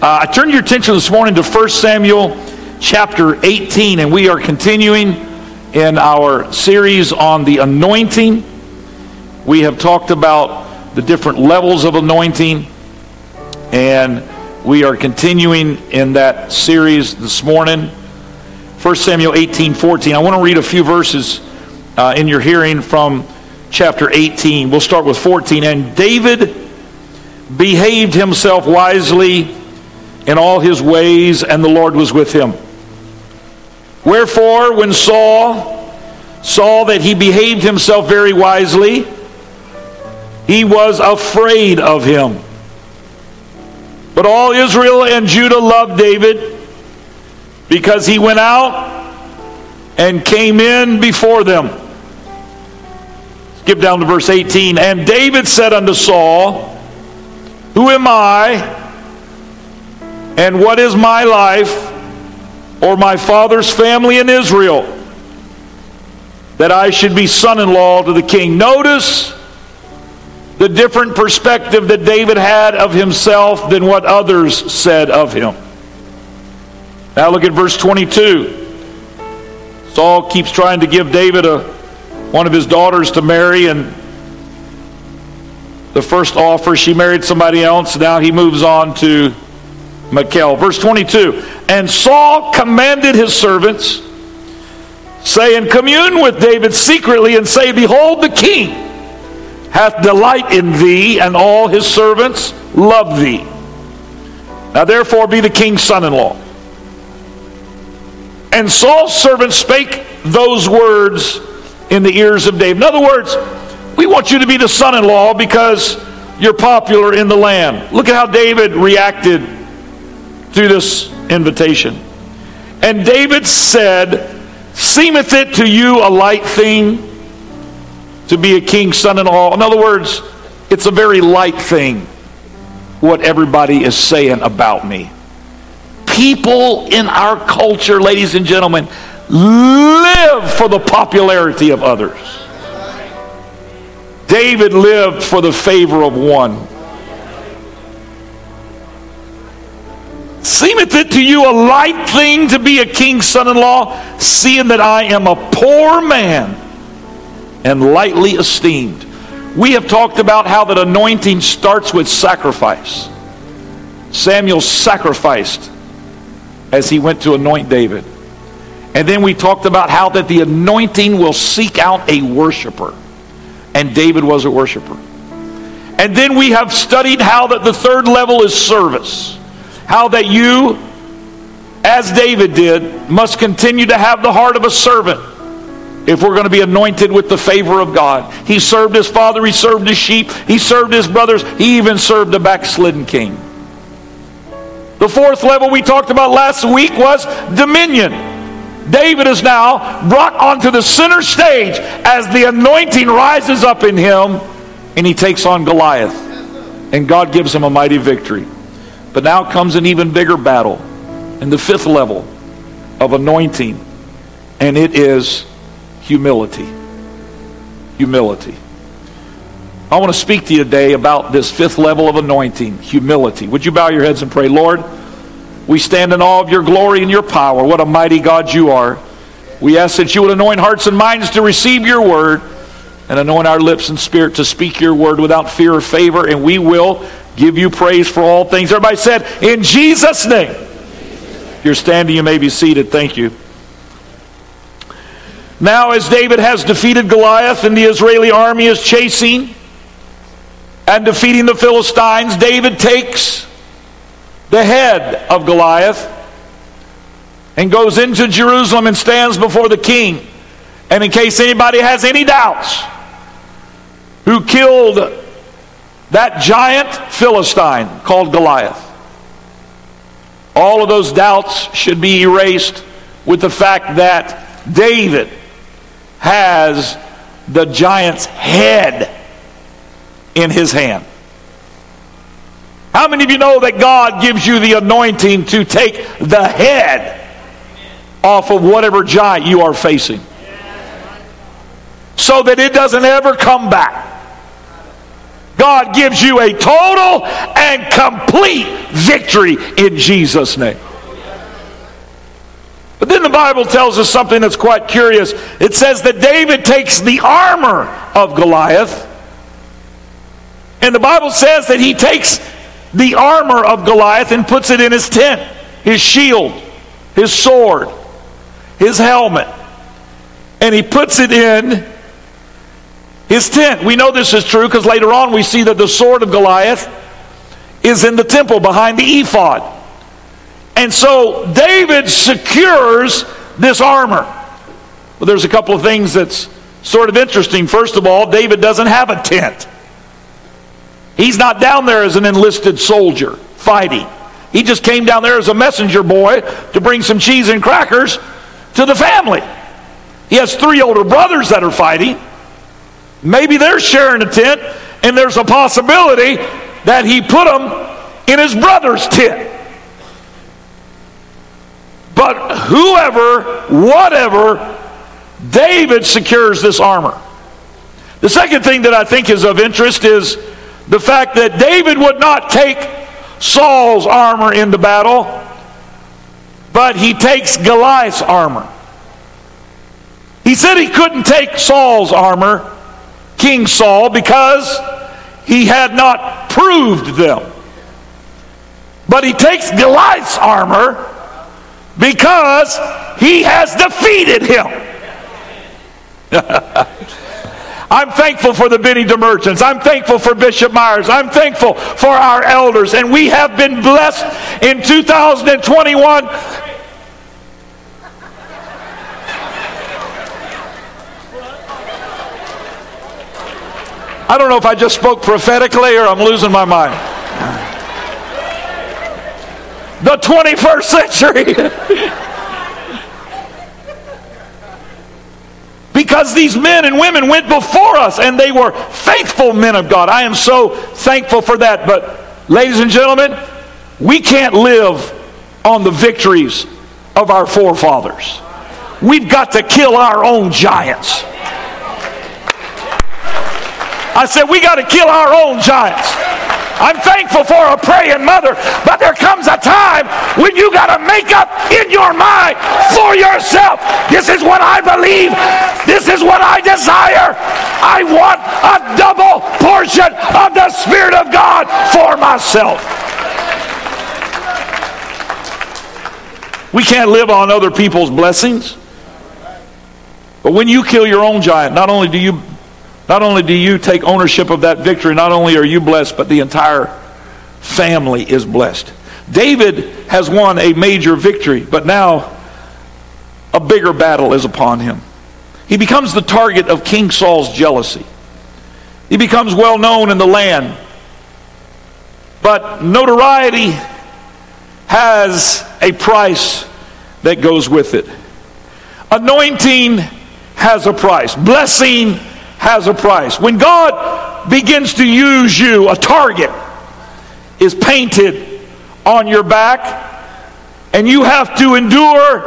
Uh, I turn your attention this morning to 1 Samuel chapter 18, and we are continuing in our series on the anointing. We have talked about the different levels of anointing, and we are continuing in that series this morning. 1 Samuel 18 14. I want to read a few verses uh, in your hearing from chapter 18. We'll start with 14. And David behaved himself wisely in all his ways, and the Lord was with him. Wherefore, when Saul saw that he behaved himself very wisely, he was afraid of him. But all Israel and Judah loved David because he went out and came in before them. Skip down to verse 18. And David said unto Saul, Who am I? And what is my life or my father's family in Israel that I should be son in law to the king? Notice the different perspective that David had of himself than what others said of him. Now look at verse 22. Saul keeps trying to give David a, one of his daughters to marry, and the first offer, she married somebody else. Now he moves on to Michal. Verse 22 And Saul commanded his servants, saying, Commune with David secretly, and say, Behold, the king hath delight in thee, and all his servants love thee. Now therefore be the king's son in law. And Saul's servants spake those words in the ears of David. In other words, we want you to be the son in law because you're popular in the land. Look at how David reacted through this invitation. And David said, Seemeth it to you a light thing to be a king's son in law? In other words, it's a very light thing what everybody is saying about me. People in our culture, ladies and gentlemen, live for the popularity of others. David lived for the favor of one. Seemeth it to you a light thing to be a king's son in law, seeing that I am a poor man and lightly esteemed? We have talked about how that anointing starts with sacrifice. Samuel sacrificed as he went to anoint David. And then we talked about how that the anointing will seek out a worshiper. And David was a worshiper. And then we have studied how that the third level is service how that you, as David did, must continue to have the heart of a servant if we're going to be anointed with the favor of God. He served his father, he served his sheep, he served his brothers, he even served the backslidden king. The fourth level we talked about last week was dominion. David is now brought onto the center stage as the anointing rises up in him and he takes on Goliath. And God gives him a mighty victory. But now comes an even bigger battle in the fifth level of anointing, and it is humility. Humility. I want to speak to you today about this fifth level of anointing, humility. Would you bow your heads and pray, Lord? We stand in awe of your glory and your power. What a mighty God you are. We ask that you would anoint hearts and minds to receive your word and anoint our lips and spirit to speak your word without fear or favor, and we will give you praise for all things. Everybody said, in Jesus' name. If you're standing, you may be seated. Thank you. Now, as David has defeated Goliath and the Israeli army is chasing and defeating the Philistines, David takes the head of Goliath and goes into Jerusalem and stands before the king. And in case anybody has any doubts, who killed that giant Philistine called Goliath. All of those doubts should be erased with the fact that David has the giant's head in his hand. How many of you know that God gives you the anointing to take the head off of whatever giant you are facing? So that it doesn't ever come back. God gives you a total and complete victory in Jesus' name. But then the Bible tells us something that's quite curious. It says that David takes the armor of Goliath, and the Bible says that he takes the armor of Goliath and puts it in his tent, his shield, his sword, his helmet, and he puts it in his tent. We know this is true because later on we see that the sword of Goliath is in the temple behind the ephod. And so David secures this armor. Well, there's a couple of things that's sort of interesting. First of all, David doesn't have a tent. He's not down there as an enlisted soldier fighting. He just came down there as a messenger boy to bring some cheese and crackers to the family. He has three older brothers that are fighting. Maybe they're sharing a tent, and there's a possibility that he put them in his brother's tent. But whoever, whatever, David secures this armor. The second thing that I think is of interest is the fact that David would not take Saul's armor into battle, but he takes Goliath's armor. He said he couldn't take Saul's armor King Saul because he had not proved them. But he takes Goliath's armor because he has defeated him. I'm thankful for the Benny DeMerchants. I'm thankful for Bishop Myers. I'm thankful for our elders. And we have been blessed in 2021 I don't know if I just spoke prophetically or I'm losing my mind. The 21st century. because these men and women went before us and they were faithful men of God. I am so thankful for that. But, ladies and gentlemen, we can't live on the victories of our forefathers. We've got to kill our own giants. I said, we got to kill our own giants. I'm thankful for a praying mother, but there comes a time when you got to make up in your mind for yourself. This is what I believe. This is what I desire. I want a double portion of the Spirit of God for myself. We can't live on other people's blessings. But when you kill your own giant, not only do you not only do you take ownership of that victory, not only are you blessed, but the entire family is blessed. David has won a major victory, but now a bigger battle is upon him. He becomes the target of King Saul's jealousy. He becomes well known in the land. But notoriety has a price that goes with it. Anointing has a price. Blessing has a price. When God begins to use you, a target is painted on your back, and you have to endure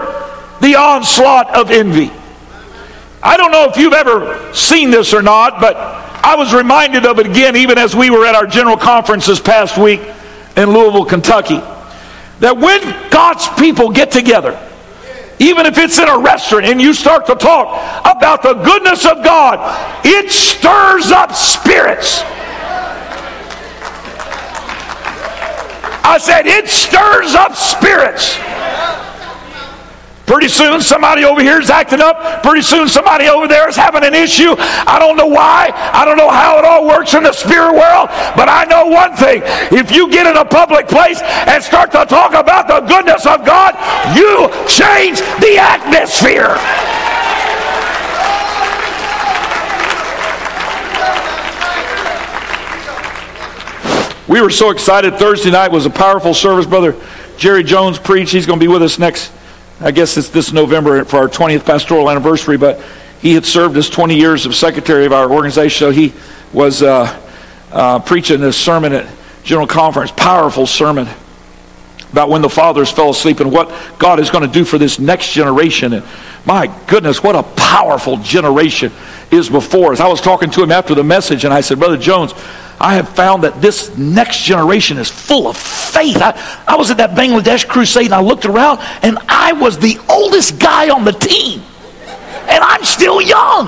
the onslaught of envy. I don't know if you've ever seen this or not, but I was reminded of it again even as we were at our general conference this past week in Louisville, Kentucky. That when God's people get together, even if it's in a restaurant and you start to talk about the goodness of God, it stirs up spirits. I said, it stirs up spirits. Pretty soon somebody over here is acting up. Pretty soon somebody over there is having an issue. I don't know why. I don't know how it all works in the spirit world. But I know one thing. If you get in a public place and start to talk about the goodness of God, you change the atmosphere. We were so excited. Thursday night was a powerful service. Brother Jerry Jones preached. He's going to be with us next I guess it's this November for our 20th pastoral anniversary, but he had served as 20 years of secretary of our organization, so he was uh, uh, preaching this sermon at General Conference, powerful sermon about when the fathers fell asleep and what God is going to do for this next generation. And my goodness, what a powerful generation is before us. I was talking to him after the message, and I said, Brother Jones, I have found that this next generation is full of faith. I, I was at that Bangladesh crusade and I looked around and I was the oldest guy on the team. And I'm still young.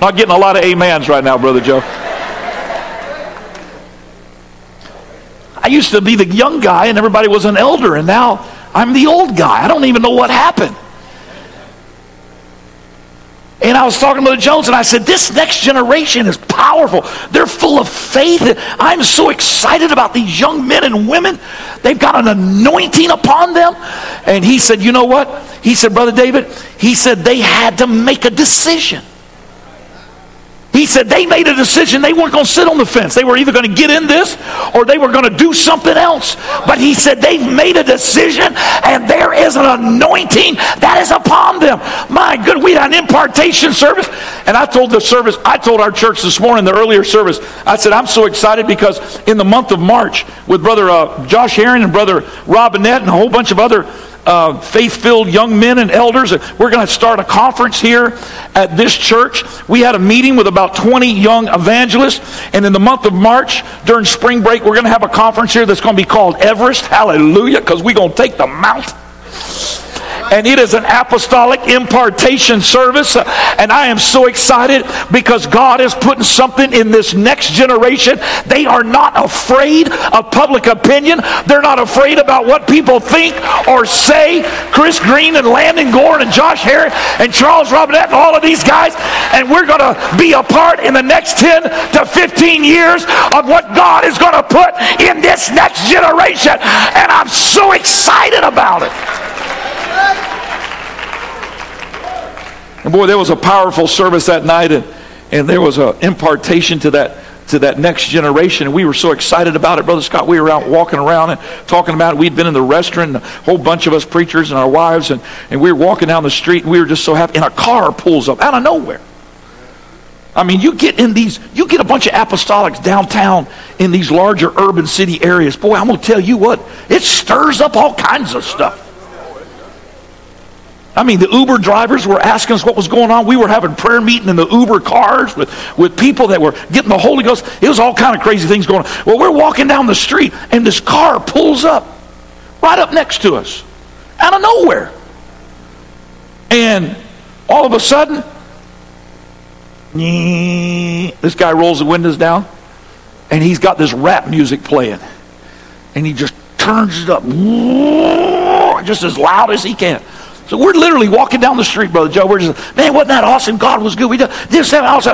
Not getting a lot of amens right now, Brother Joe. I used to be the young guy and everybody was an elder, and now I'm the old guy. I don't even know what happened. And I was talking to Brother Jones, and I said, This next generation is powerful. They're full of faith. I'm so excited about these young men and women. They've got an anointing upon them. And he said, You know what? He said, Brother David, he said they had to make a decision. He said they made a decision. They weren't going to sit on the fence. They were either going to get in this or they were going to do something else. But he said they've made a decision and there is an anointing that is upon them. My good, we had an impartation service. And I told the service, I told our church this morning, the earlier service, I said, I'm so excited because in the month of March with Brother uh, Josh Herring and Brother Robinette and a whole bunch of other uh, faith filled young men and elders. We're going to start a conference here at this church. We had a meeting with about 20 young evangelists, and in the month of March, during spring break, we're going to have a conference here that's going to be called Everest. Hallelujah, because we're going to take the mountain and it is an apostolic impartation service. And I am so excited because God is putting something in this next generation. They are not afraid of public opinion, they're not afraid about what people think or say. Chris Green and Landon Gordon and Josh Harris and Charles Robinette and all of these guys. And we're going to be a part in the next 10 to 15 years of what God is going to put in this next generation. And I'm so excited about it. And boy, there was a powerful service that night, and, and there was an impartation to that to that next generation. And we were so excited about it, Brother Scott. We were out walking around and talking about it. We'd been in the restaurant, and a whole bunch of us preachers and our wives, and, and we were walking down the street, and we were just so happy. And a car pulls up out of nowhere. I mean, you get in these, you get a bunch of apostolics downtown in these larger urban city areas. Boy, I'm going to tell you what, it stirs up all kinds of stuff. I mean, the Uber drivers were asking us what was going on. We were having prayer meeting in the Uber cars with, with people that were getting the Holy Ghost. It was all kind of crazy things going on. Well, we're walking down the street, and this car pulls up right up next to us out of nowhere. And all of a sudden, this guy rolls the windows down, and he's got this rap music playing. And he just turns it up just as loud as he can. So we're literally walking down the street, Brother Joe. We're just, man, wasn't that awesome? God was good. We did this, that, also,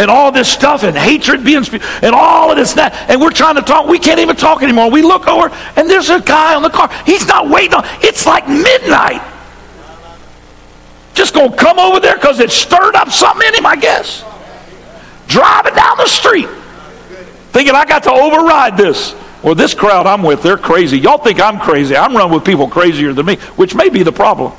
and all this stuff, and hatred being, and all of this, that. And we're trying to talk. We can't even talk anymore. We look over, and there's a guy on the car. He's not waiting on. It's like midnight. Just gonna come over there because it stirred up something in him, I guess. Driving down the street, thinking I got to override this. Well, this crowd I'm with, they're crazy. Y'all think I'm crazy. I'm running with people crazier than me, which may be the problem.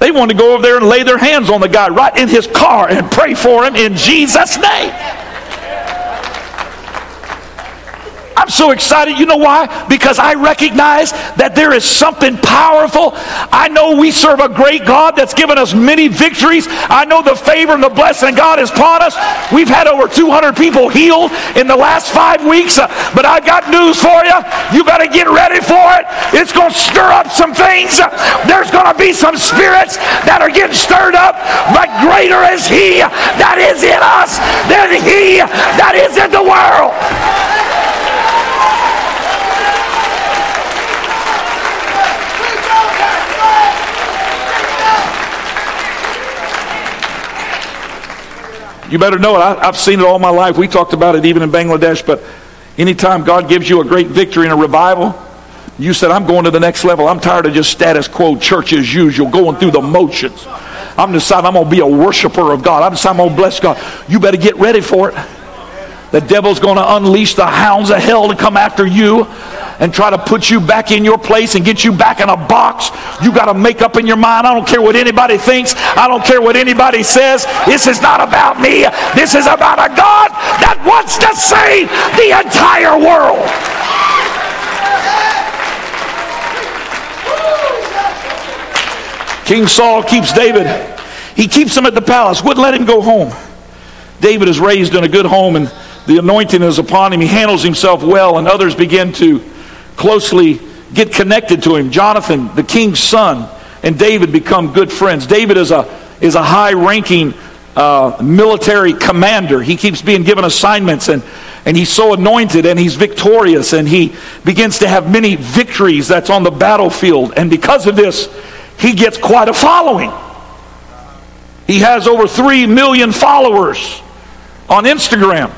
They want to go over there and lay their hands on the guy right in his car and pray for him in Jesus' name. I'm so excited. You know why? Because I recognize that there is something powerful. I know we serve a great God that's given us many victories. I know the favor and the blessing God has upon us. We've had over 200 people healed in the last five weeks. Uh, but I've got news for you. You better get ready for it. It's going to stir up some things. There's going to be some spirits that are getting stirred up. But greater is He that is in us than He that is in the world. You better know it. I, have seen it all my life. We talked about it even in Bangladesh. But anytime God gives you a great victory in a revival, you said, I'm going to the next level. I'm tired of just status quo, church as usual, going through the motions. I'm deciding I'm going to be a worshiper of God. I'm deciding I'm going to bless God. You better get ready for it. The devil's going to unleash the hounds of hell to come after you and try to put you back in your place and get you back in a box. You got to make up in your mind. I don't care what anybody thinks. I don't care what anybody says. This is not about me. This is about a God that wants to save the entire world. King Saul keeps David. He keeps him at the palace, wouldn't let him go home. David is raised in a good home and the anointing is upon him. He handles himself well, and others begin to closely get connected to him. Jonathan, the king's son, and David become good friends. David is a, is a high ranking uh, military commander. He keeps being given assignments and, and he's so anointed and he's victorious and he begins to have many victories that's on the battlefield. And because of this, he gets quite a following. He has over 3 million followers on Instagram,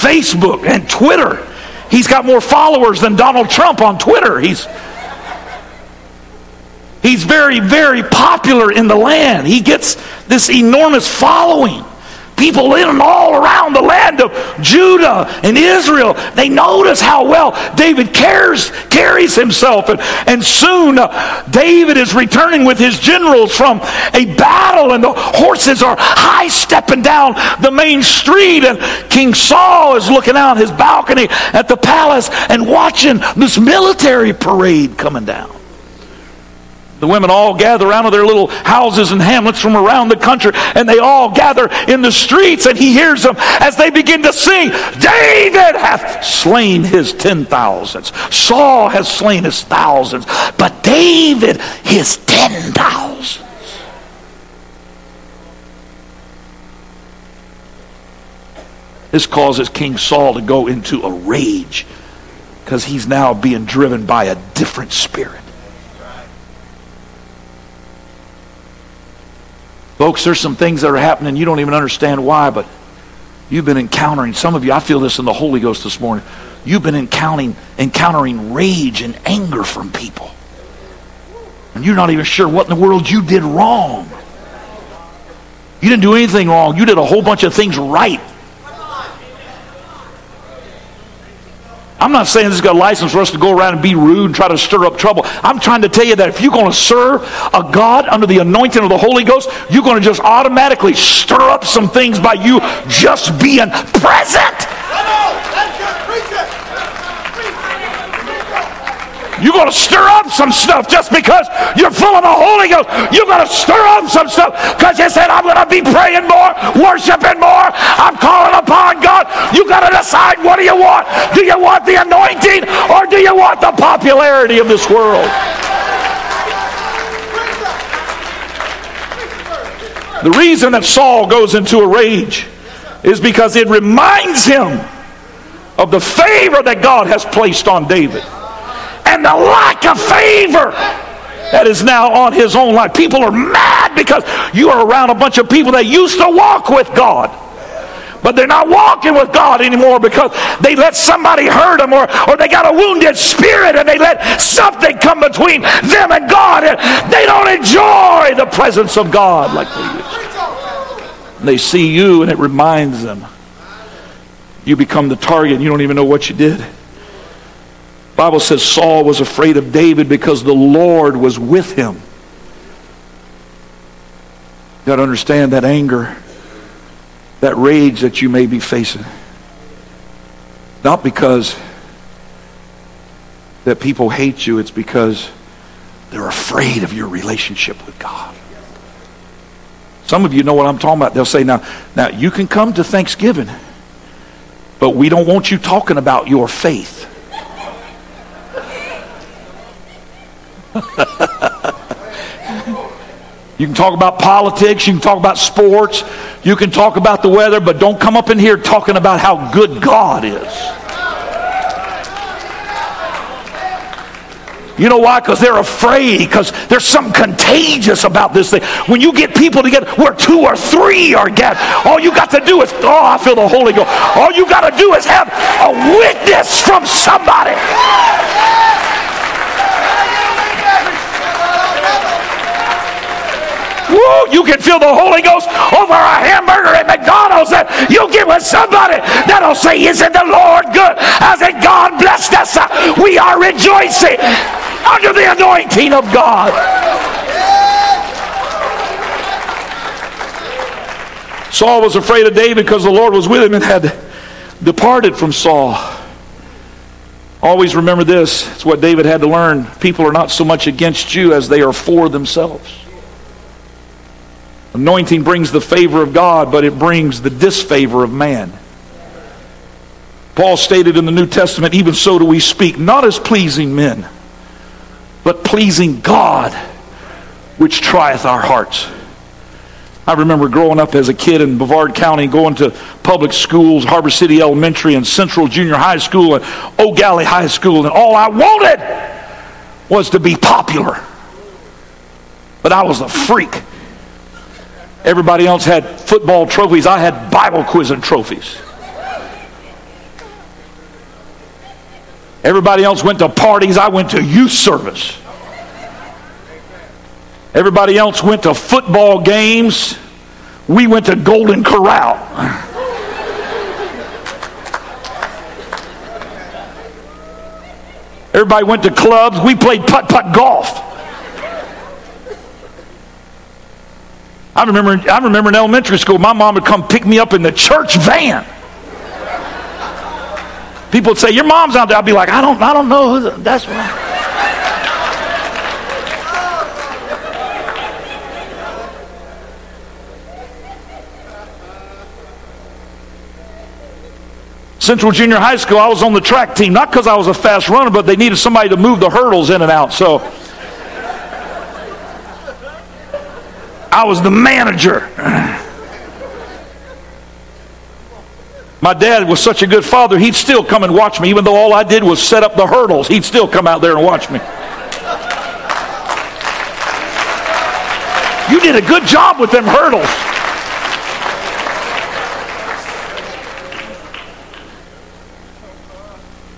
Facebook, and Twitter. He's got more followers than Donald Trump on Twitter. He's He's very, very popular in the land. He gets this enormous following. People in and all around the land of Judah and Israel, they notice how well David cares, carries himself. And, and soon uh, David is returning with his generals from a battle, and the horses are high stepping down the main street. And King Saul is looking out his balcony at the palace and watching this military parade coming down. The women all gather out of their little houses and hamlets from around the country, and they all gather in the streets, and he hears them as they begin to sing, David hath slain his ten thousands. Saul has slain his thousands, but David his ten thousands. This causes King Saul to go into a rage because he's now being driven by a different spirit. Folks, there's some things that are happening you don't even understand why, but you've been encountering, some of you, I feel this in the Holy Ghost this morning. You've been encountering, encountering rage and anger from people. And you're not even sure what in the world you did wrong. You didn't do anything wrong. You did a whole bunch of things right. I'm not saying this is got a license for us to go around and be rude and try to stir up trouble. I'm trying to tell you that if you're going to serve a God under the anointing of the Holy Ghost, you're going to just automatically stir up some things by you just being present. You're going to stir up some stuff just because you're full of the Holy Ghost. You're going to stir up some stuff because you said, I'm going to be praying more, worshiping more. I'm calling upon God. You got to decide what do you want? Do you want the anointing or do you want the popularity of this world? The reason that Saul goes into a rage is because it reminds him of the favor that God has placed on David and the lack of favor that is now on his own life. People are mad because you are around a bunch of people that used to walk with God. But they're not walking with God anymore because they let somebody hurt them or, or they got a wounded spirit and they let something come between them and God. And they don't enjoy the presence of God like they used. And they see you and it reminds them. You become the target you don't even know what you did. Bible says Saul was afraid of David because the Lord was with him. You got to understand that anger, that rage that you may be facing. Not because that people hate you, it's because they're afraid of your relationship with God. Some of you know what I'm talking about. They'll say, now, now you can come to Thanksgiving, but we don't want you talking about your faith. you can talk about politics, you can talk about sports, you can talk about the weather, but don't come up in here talking about how good God is. You know why? Because they're afraid, because there's something contagious about this thing. When you get people together where two or three are gathered, all you got to do is, oh, I feel the Holy Ghost. All you got to do is have a witness from somebody. Woo, you can feel the Holy Ghost over a hamburger at McDonald's. You get with somebody that'll say, Isn't the Lord good? Hasn't God blessed us? We are rejoicing under the anointing of God. Saul was afraid of David because the Lord was with him and had departed from Saul. Always remember this. It's what David had to learn. People are not so much against you as they are for themselves. Anointing brings the favor of God, but it brings the disfavor of man. Paul stated in the New Testament, even so do we speak, not as pleasing men, but pleasing God, which trieth our hearts. I remember growing up as a kid in Brevard County, going to public schools, Harbor City Elementary and Central Junior High School and Eau Gallie High School, and all I wanted was to be popular. But I was a freak. Everybody else had football trophies. I had Bible quiz and trophies. Everybody else went to parties. I went to youth service. Everybody else went to football games. We went to Golden Corral. Everybody went to clubs. We played putt putt golf. I remember, I remember in elementary school, my mom would come pick me up in the church van. People would say, Your mom's out there. I'd be like, I don't, I don't know who that's what. Central Junior High School, I was on the track team, not because I was a fast runner, but they needed somebody to move the hurdles in and out. So I was the manager. My dad was such a good father, he'd still come and watch me. Even though all I did was set up the hurdles, he'd still come out there and watch me. You did a good job with them hurdles.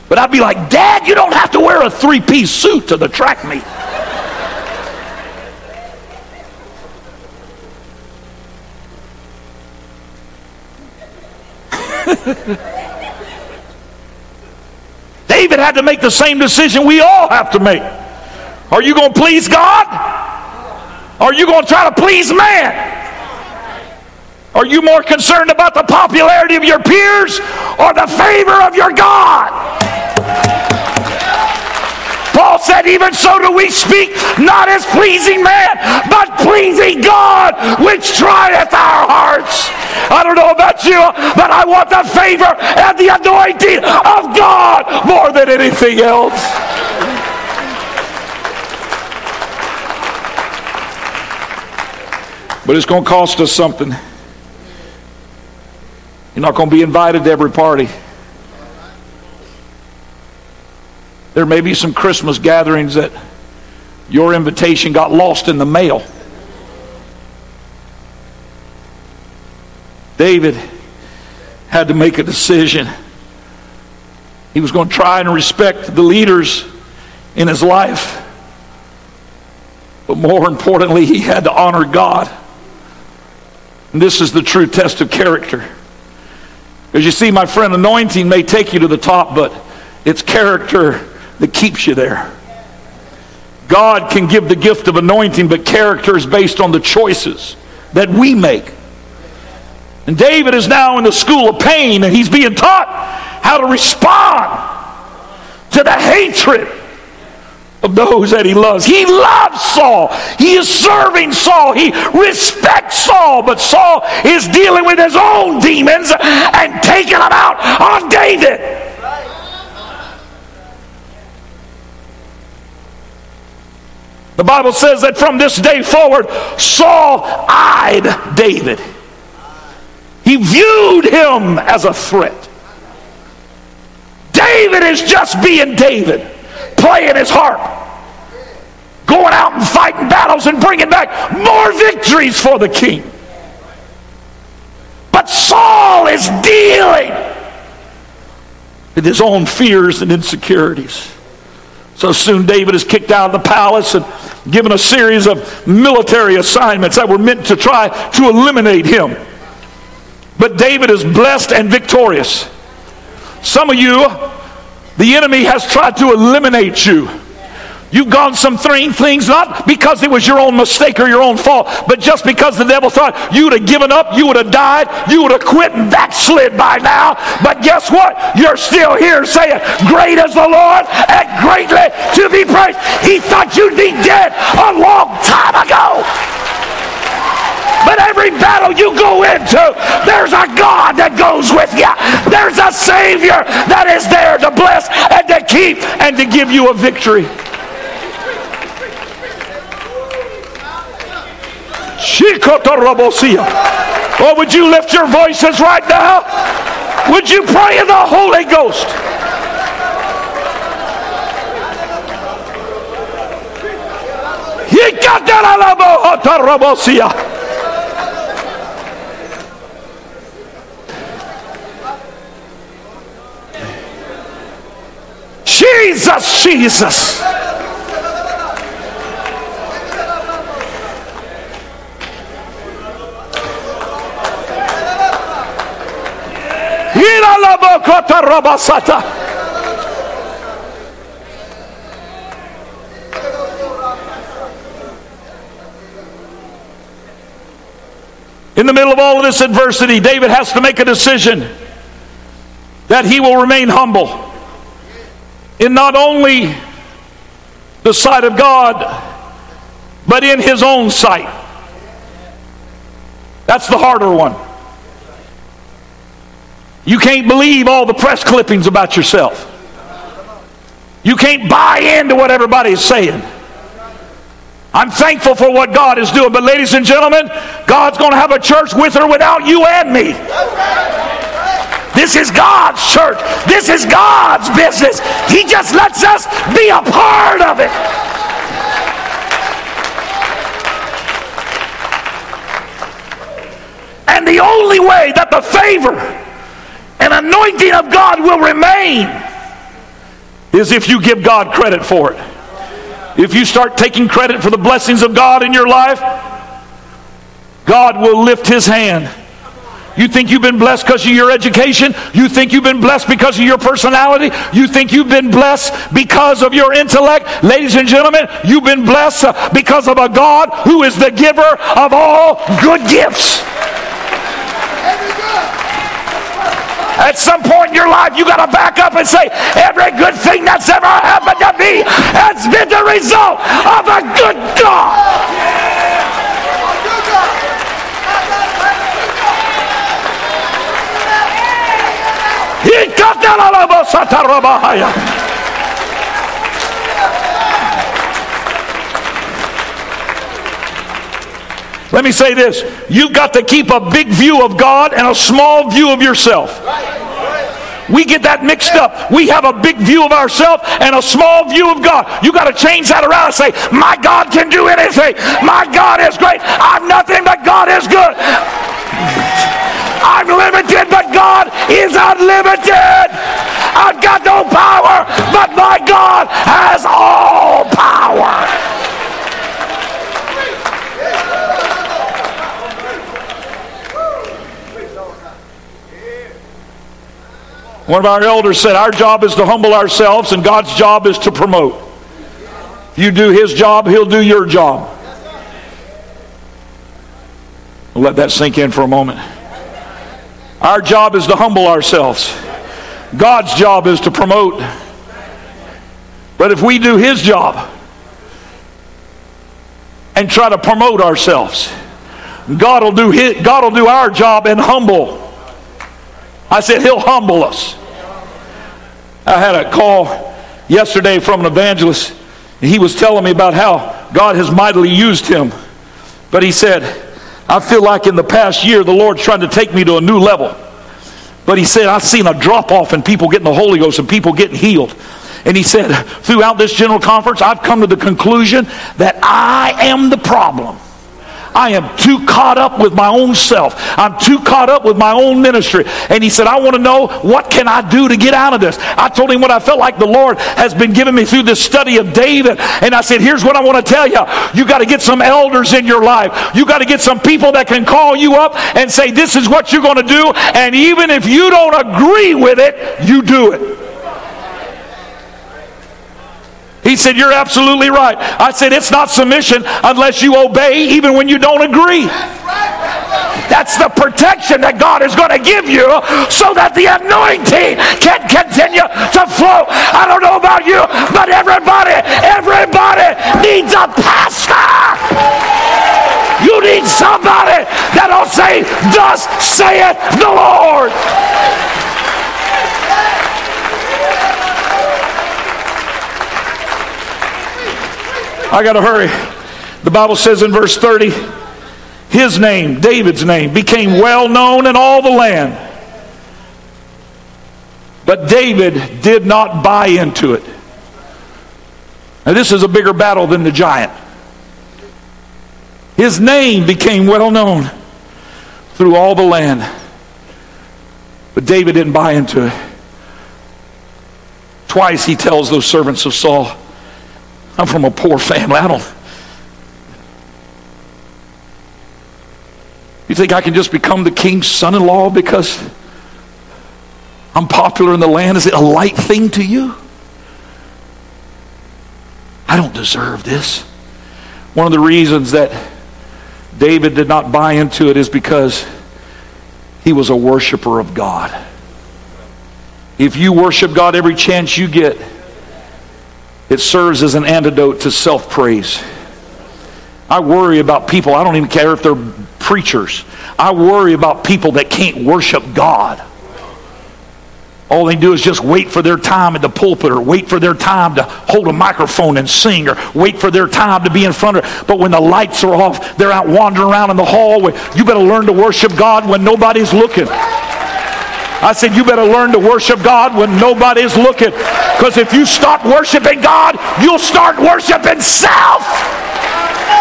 But I'd be like, Dad, you don't have to wear a three piece suit to the track meet. David had to make the same decision we all have to make. Are you going to please God? Are you going to try to please man? Are you more concerned about the popularity of your peers or the favor of your God? Paul said, Even so do we speak, not as pleasing man, but pleasing God, which trieth our hearts. I don't know about you, but I want the favor and the anointing of God more than anything else. But it's going to cost us something. You're not going to be invited to every party. There may be some Christmas gatherings that your invitation got lost in the mail. David had to make a decision. He was going to try and respect the leaders in his life. But more importantly, he had to honor God. And this is the true test of character. Because you see, my friend, anointing may take you to the top, but it's character that keeps you there. God can give the gift of anointing, but character is based on the choices that we make. And David is now in the school of pain, and he's being taught how to respond to the hatred of those that he loves. He loves Saul. He is serving Saul. He respects Saul, but Saul is dealing with his own demons and taking them out on David. The Bible says that from this day forward, Saul eyed David. He viewed him as a threat. David is just being David, playing his harp, going out and fighting battles and bringing back more victories for the king. But Saul is dealing with his own fears and insecurities. So soon David is kicked out of the palace and given a series of military assignments that were meant to try to eliminate him. But David is blessed and victorious. Some of you, the enemy has tried to eliminate you You've gone some three things not because it was your own mistake or your own fault, but just because the devil thought you would have given up, you would have died, you would have quit and backslid by now. But guess what? You're still here saying, Great is the Lord and greatly to be praised. He thought you'd be dead a long time ago. But every battle you go into, there's a God that goes with you. There's a Savior that is there to bless and to keep and to give you a victory. Oh, would you lift your voices right now? Would you pray in the Holy Ghost? Jesus, Jesus. In the middle of all of this adversity, David has to make a decision that he will remain humble in not only the sight of God, but in his own sight. That's the harder one. You can't believe all the press clippings about yourself. You can't buy into what everybody's saying. I'm thankful for what God is doing, but ladies and gentlemen, God's going to have a church with or without you and me. This is God's church. This is God's business. He just lets us be a part of it. And the only way that the favor and anointing of God will remain is if you give God credit for it. If you start taking credit for the blessings of God in your life, God will lift his hand. You think you've been blessed because of your education? You think you've been blessed because of your personality? You think you've been blessed because of your intellect? Ladies and gentlemen, you've been blessed uh, because of a God who is the giver of all good gifts. At some point in your life, you got to back up and say, every good thing that's ever happened to me has been the result of a good God. Let me say this you've got to keep a big view of God and a small view of yourself. We get that mixed up. We have a big view of ourselves and a small view of God. You got to change that around and say, My God can do anything. My God is great. I'm nothing, but God is good. I'm limited, but God is unlimited. I've got no power, but my God has all power. One of our elders said, Our job is to humble ourselves, and God's job is to promote. You do His job, He'll do your job. We'll let that sink in for a moment. Our job is to humble ourselves. God's job is to promote. But if we do His job and try to promote ourselves, God will do, his, God will do our job and humble. I said, He'll humble us. I had a call yesterday from an evangelist, and he was telling me about how God has mightily used him. But he said, I feel like in the past year the Lord's trying to take me to a new level. But he said, I've seen a drop off in people getting the Holy Ghost and people getting healed. And he said, throughout this general conference, I've come to the conclusion that I am the problem. I am too caught up with my own self. I'm too caught up with my own ministry. And he said, I want to know what can I do to get out of this. I told him what I felt like the Lord has been giving me through this study of David. And I said, here's what I want to tell you. You got to get some elders in your life. You got to get some people that can call you up and say, this is what you're going to do. And even if you don't agree with it, you do it. He said, You're absolutely right. I said, It's not submission unless you obey even when you don't agree. That's the protection that God is going to give you so that the anointing can continue to flow. I don't know about you, but everybody, everybody needs a pastor. You need somebody that'll say, Thus saith the Lord. I got to hurry. The Bible says in verse 30, his name, David's name, became well known in all the land. But David did not buy into it. Now, this is a bigger battle than the giant. His name became well known through all the land. But David didn't buy into it. Twice he tells those servants of Saul, I'm from a poor family. I don't. You think I can just become the king's son in law because I'm popular in the land? Is it a light thing to you? I don't deserve this. One of the reasons that David did not buy into it is because he was a worshiper of God. If you worship God every chance you get, it serves as an antidote to self praise. I worry about people, I don't even care if they're preachers. I worry about people that can't worship God. All they do is just wait for their time at the pulpit or wait for their time to hold a microphone and sing or wait for their time to be in front of But when the lights are off, they're out wandering around in the hallway. You better learn to worship God when nobody's looking. I said, you better learn to worship God when nobody's looking. Because if you stop worshiping God, you'll start worshiping self.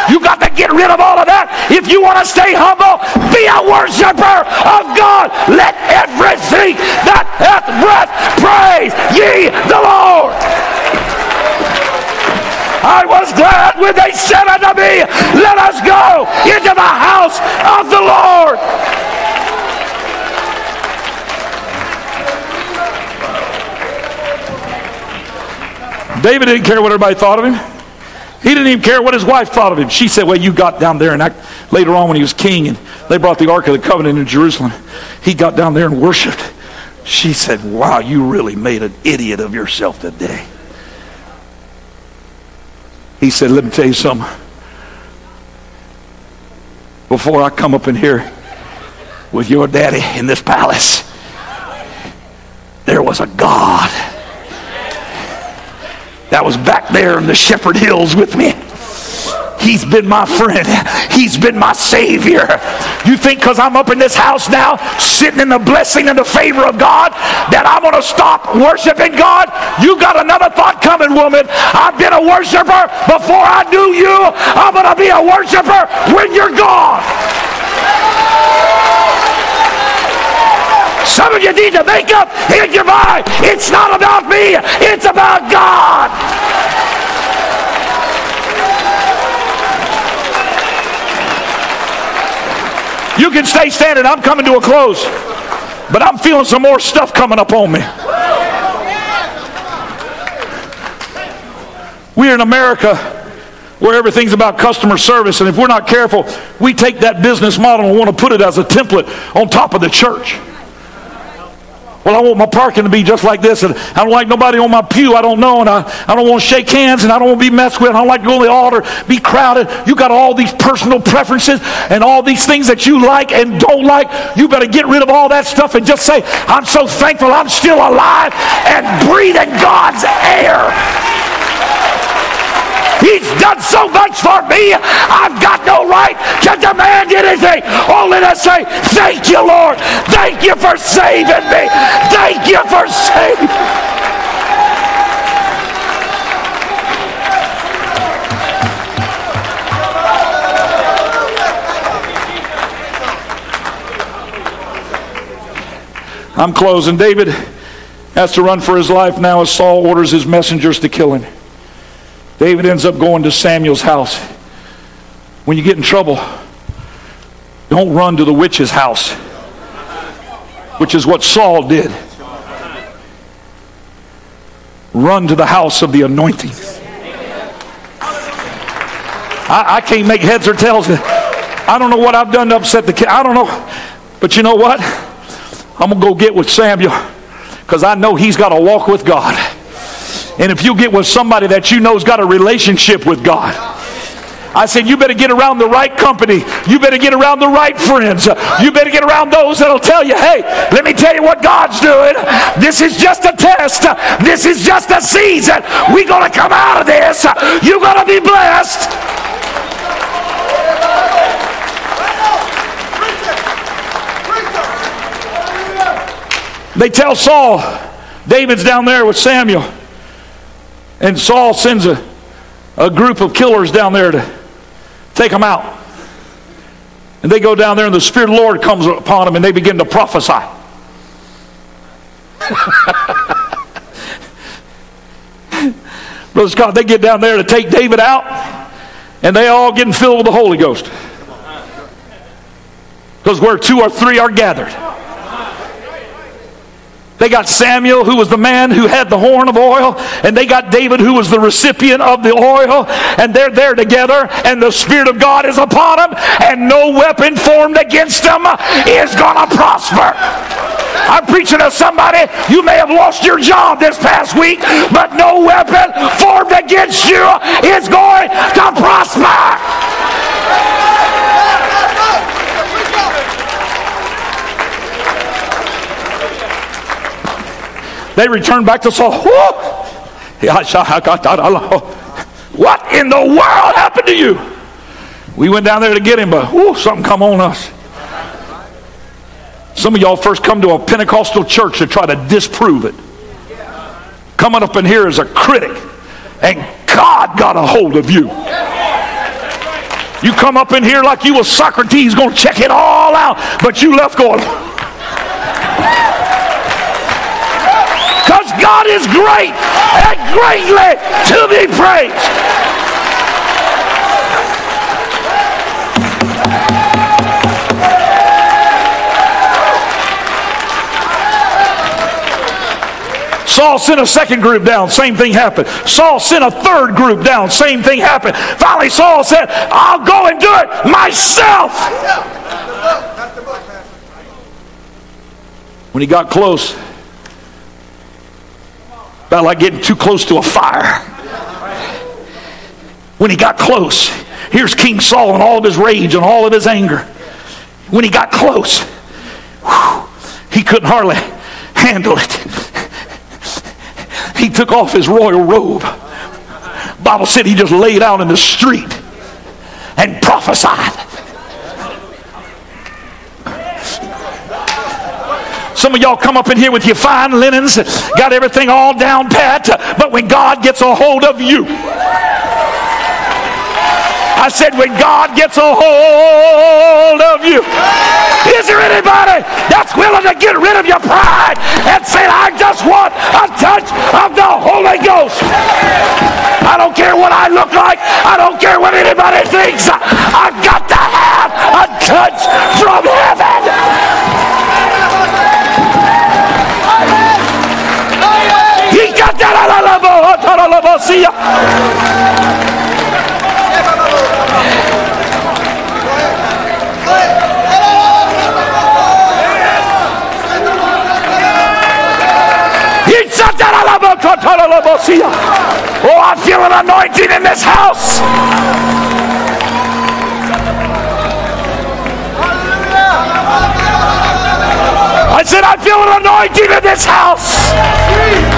You got to get rid of all of that. If you want to stay humble, be a worshiper of God. Let everything that hath breath praise ye the Lord. I was glad when they said unto me, Let us go into the house of the Lord. David didn't care what everybody thought of him. He didn't even care what his wife thought of him. She said, Well, you got down there, and I, later on when he was king and they brought the Ark of the Covenant into Jerusalem, he got down there and worshiped. She said, Wow, you really made an idiot of yourself today. He said, Let me tell you something. Before I come up in here with your daddy in this palace, there was a God that was back there in the Shepherd Hills with me. He's been my friend. He's been my Savior. You think because I'm up in this house now, sitting in the blessing and the favor of God, that I'm going to stop worshiping God? You got another thought coming, woman. I've been a worshiper before I knew you. I'm going to be a worshiper when you're gone. Some of you need to make up in your mind. It's not about me. It's about God. You can stay standing. I'm coming to a close. But I'm feeling some more stuff coming up on me. We're in America where everything's about customer service, and if we're not careful, we take that business model and want to put it as a template on top of the church. Well, I want my parking to be just like this, and I don't like nobody on my pew I don't know, and I, I don't want to shake hands, and I don't want to be messed with. I don't like to go to the altar, be crowded. You got all these personal preferences and all these things that you like and don't like. You better get rid of all that stuff and just say, I'm so thankful I'm still alive and breathing God's air. He's done so much for me. I've got no right to demand anything. Only to say, thank you, Lord. Thank you for saving me. Thank you for saving I'm closing. David has to run for his life now as Saul orders his messengers to kill him. David ends up going to Samuel's house. When you get in trouble, don't run to the witch's house, which is what Saul did. Run to the house of the anointing. I, I can't make heads or tails. I don't know what I've done to upset the kid. I don't know. But you know what? I'm going to go get with Samuel because I know he's got to walk with God. And if you get with somebody that you know's got a relationship with God, I said, you better get around the right company. You better get around the right friends. You better get around those that'll tell you, hey, let me tell you what God's doing. This is just a test. This is just a season. We're going to come out of this. You're going to be blessed. They tell Saul, David's down there with Samuel. And Saul sends a, a group of killers down there to take them out. And they go down there, and the Spirit of the Lord comes upon them, and they begin to prophesy. Brother Scott, they get down there to take David out, and they all getting filled with the Holy Ghost. Because where two or three are gathered. They got Samuel, who was the man who had the horn of oil, and they got David, who was the recipient of the oil, and they're there together, and the Spirit of God is upon them, and no weapon formed against them is going to prosper. I'm preaching to somebody, you may have lost your job this past week, but no weapon formed against you is going to prosper. They returned back to Saul. What in the world happened to you? We went down there to get him, but whoo, something come on us. Some of y'all first come to a Pentecostal church to try to disprove it. Coming up in here as a critic, and God got a hold of you. You come up in here like you was Socrates, going to check it all out, but you left going. God is great and greatly to be praised. Saul sent a second group down, same thing happened. Saul sent a third group down, same thing happened. Finally, Saul said, I'll go and do it myself. When he got close, about like getting too close to a fire. When he got close, here's King Saul in all of his rage and all of his anger. When he got close, whew, he couldn't hardly handle it. He took off his royal robe. Bible said he just laid out in the street and prophesied. Some of y'all come up in here with your fine linens, got everything all down pat, but when God gets a hold of you, I said, when God gets a hold of you, is there anybody that's willing to get rid of your pride and say, I just want a touch of the Holy Ghost? I don't care what I look like. I don't care what anybody thinks. I've got to have a touch from heaven. Oh, I feel an anointing in this house. I said, I feel an anointing in this house.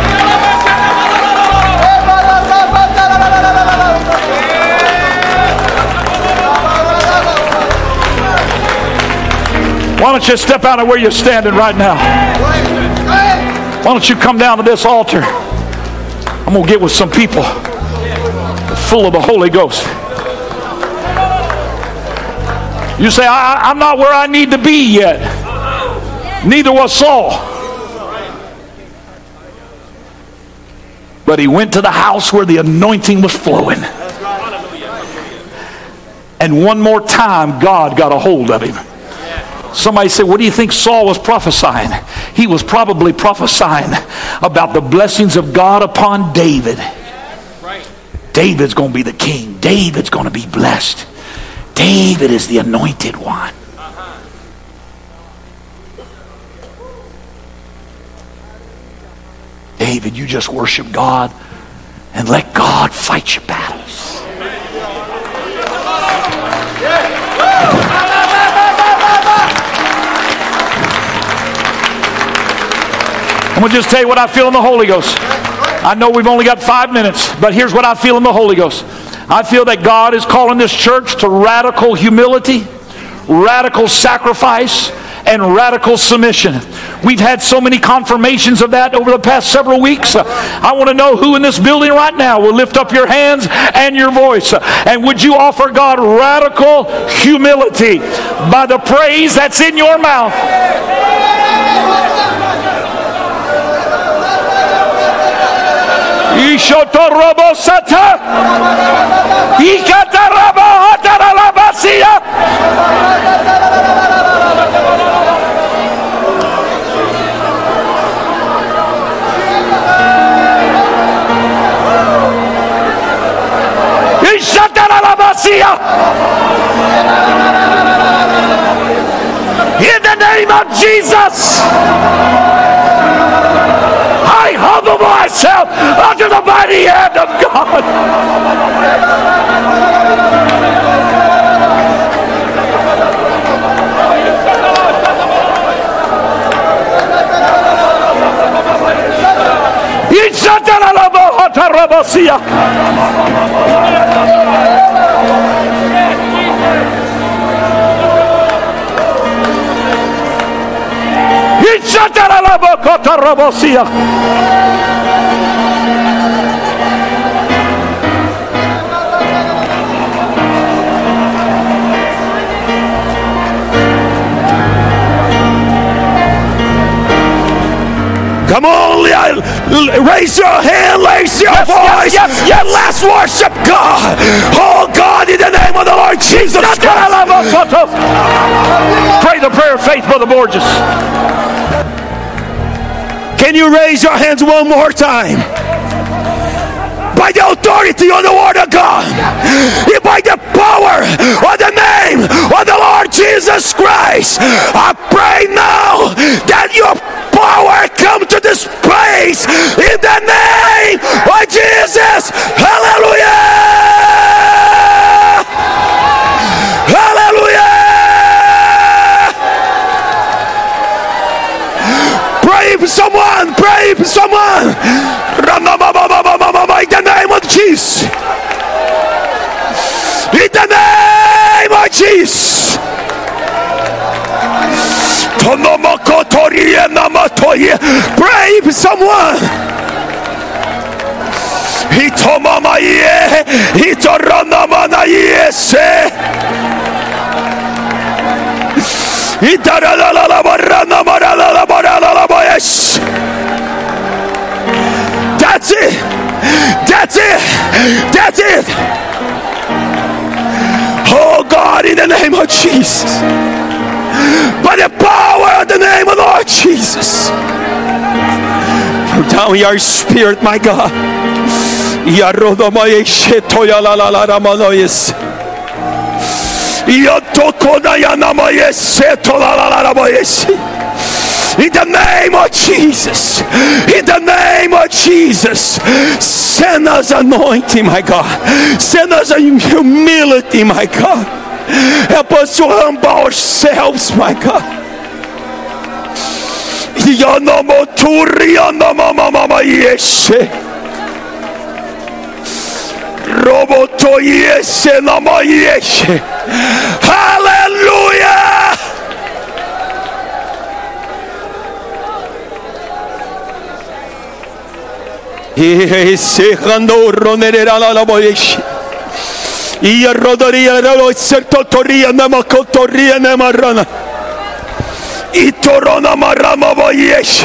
Why don't you step out of where you're standing right now? Why don't you come down to this altar? I'm going to get with some people full of the Holy Ghost. You say, I, am not where I need to be yet. Neither was Saul. But he went to the house where the anointing was flowing. And one more time, God got a hold of him. Somebody said, What do you think Saul was prophesying? He was probably prophesying about the blessings of God upon David. David's going to be the king. David's going to be blessed. David is the anointed one. David, you just worship God and let God fight your battles. I'm going to just tell you what I feel in the Holy Ghost. I know we've only got five minutes, but here's what I feel in the Holy Ghost. I feel that God is calling this church to radical humility, radical sacrifice, and radical submission. We've had so many confirmations of that over the past several weeks. I want to know who in this building right now will lift up your hands and your voice. And would you offer God radical humility by the praise that's in your mouth? Ishotorobosata. Ikatarabahotarabasia. Ishataralabasia. In the name of Jesus. I humble myself under the mighty hand of God. Come on, raise your hand, raise your Yes, voice, yes, yes, yes. and let's worship God. Oh God, in the name of the Lord Jesus Christ. Pray the prayer of faith, Brother Borges. Can you raise your hands one more time? By the authority of the Word of God, and by the power of the name of the Lord Jesus Christ, I pray now that your power come to this place in the name of Jesus. Hallelujah! Hallelujah! Pray for someone. Pray for someone. In the name of Jesus. In the name of Jesus. Pray for someone. Hitomamaye, That's it. That's it. That's it. Oh God, in the name of Jesus. By the power of the name of Lord Jesus. Pour down your spirit, my God. Yarodomoye In the name of Jesus, in the name of Jesus, send us anointing, my God. Send us a humility, my God. Help us to humble ourselves, my God. Roboto yeshe nama yeshe. Hallelujah. Ia rodaria ralo certo toria nema kotoria nema rana. Itorona marama vayesh.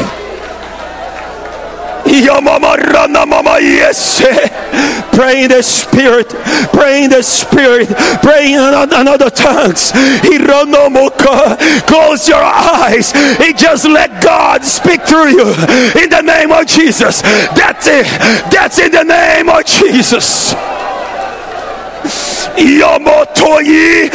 Pray in the spirit. Pray in the spirit. Pray in another tongues. Close your eyes and just let God speak through you in the name of Jesus. That's it. That's in the name of Jesus. Yamotoyi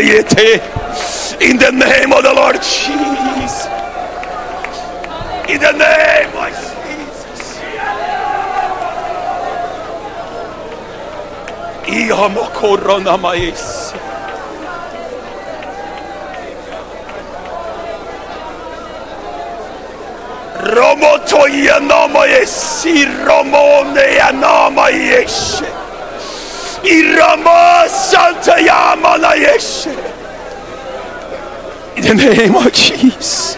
Yete in the name of the Lord Jesus in the name of Jesus. Ihamokorona mais. Romoto yanama yesi romone yanama yeshe. Irama santa yamana yeshe. In the name of Jesus.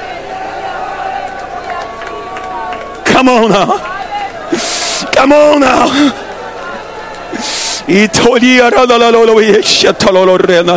Come on now. Come on now. Itolia rana la lo yesha talolo rena.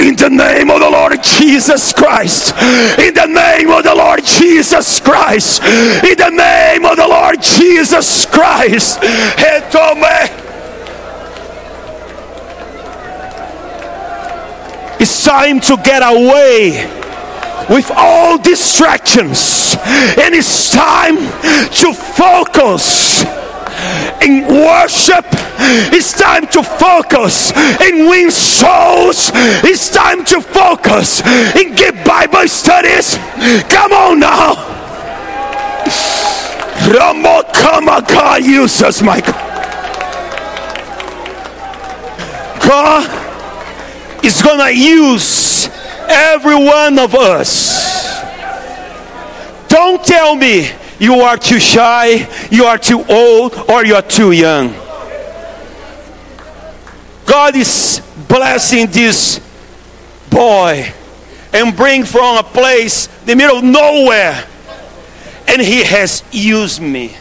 In the name of the Lord Jesus Christ. In the name of the Lord Jesus Christ. In the name of the Lord Jesus Christ. It's time to get away with all distractions, and it's time to focus in worship. It's time to focus in win souls. It's time to focus in give Bible studies. Come on now. Ramokamaka uses Michael. God is gonna use every one of us. Don't tell me you are too shy, you are too old, or you are too young. God is blessing this boy and bring from a place the middle of nowhere and he has used me.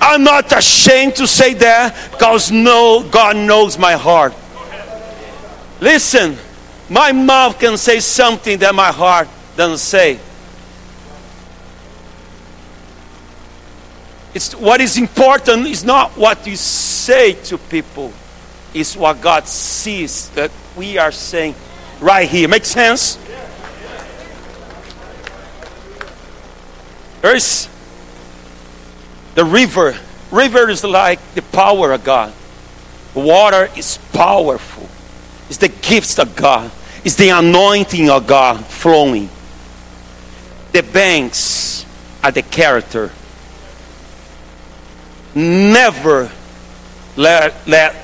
I'm not ashamed to say that because no god knows my heart. Listen my mouth can say something that my heart doesn't say It's what is important is not what you say to people, it's what God sees that we are saying right here. Make sense? There's the river. River is like the power of God. Water is powerful. It's the gifts of God. It's the anointing of God flowing. The banks are the character never let, let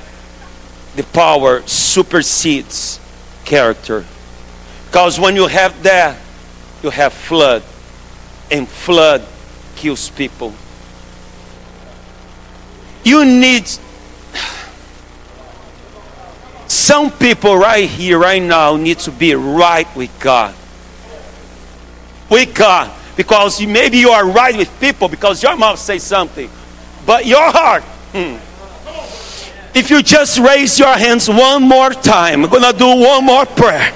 the power supersedes character. Because when you have that, you have flood. And flood kills people. You need some people right here, right now, need to be right with God. With God. Because maybe you are right with people because your mouth says something. But your heart, hmm. if you just raise your hands one more time, I'm gonna do one more prayer.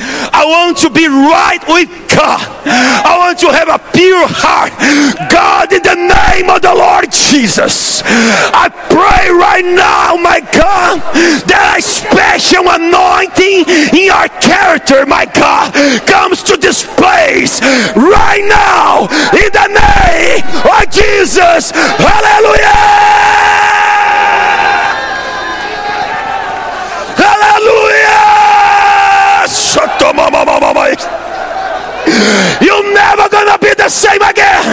I want to be right with God. I want to have a pure heart. God, in the name of the Lord Jesus, I pray right now, my God, that a special anointing in your character, my God, comes to this place right now in the name of Jesus. Hallelujah! You're never gonna be the same again.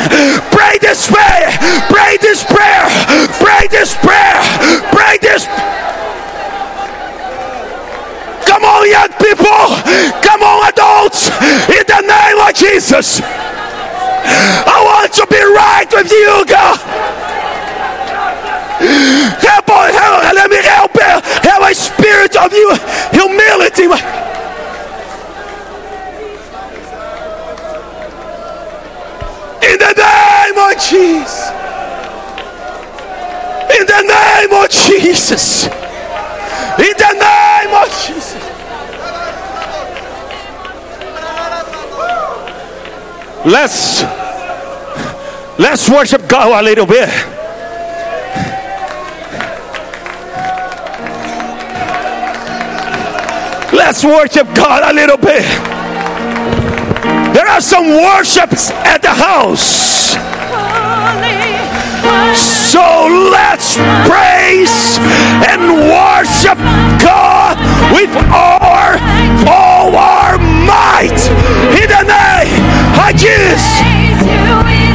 Pray this prayer. Pray this prayer. Pray this prayer. Pray this. Come on, young people. Come on, adults. In the name of Jesus. I want to be right with you, God. Help, help, let me help you. Have a spirit of you, humility. In the name of Jesus. In the name of Jesus. In the name of Jesus. Let's let's worship God a little bit. Let's worship God a little bit. There are some worships at the house. So let's praise and worship God with our all our might in the name of Jesus.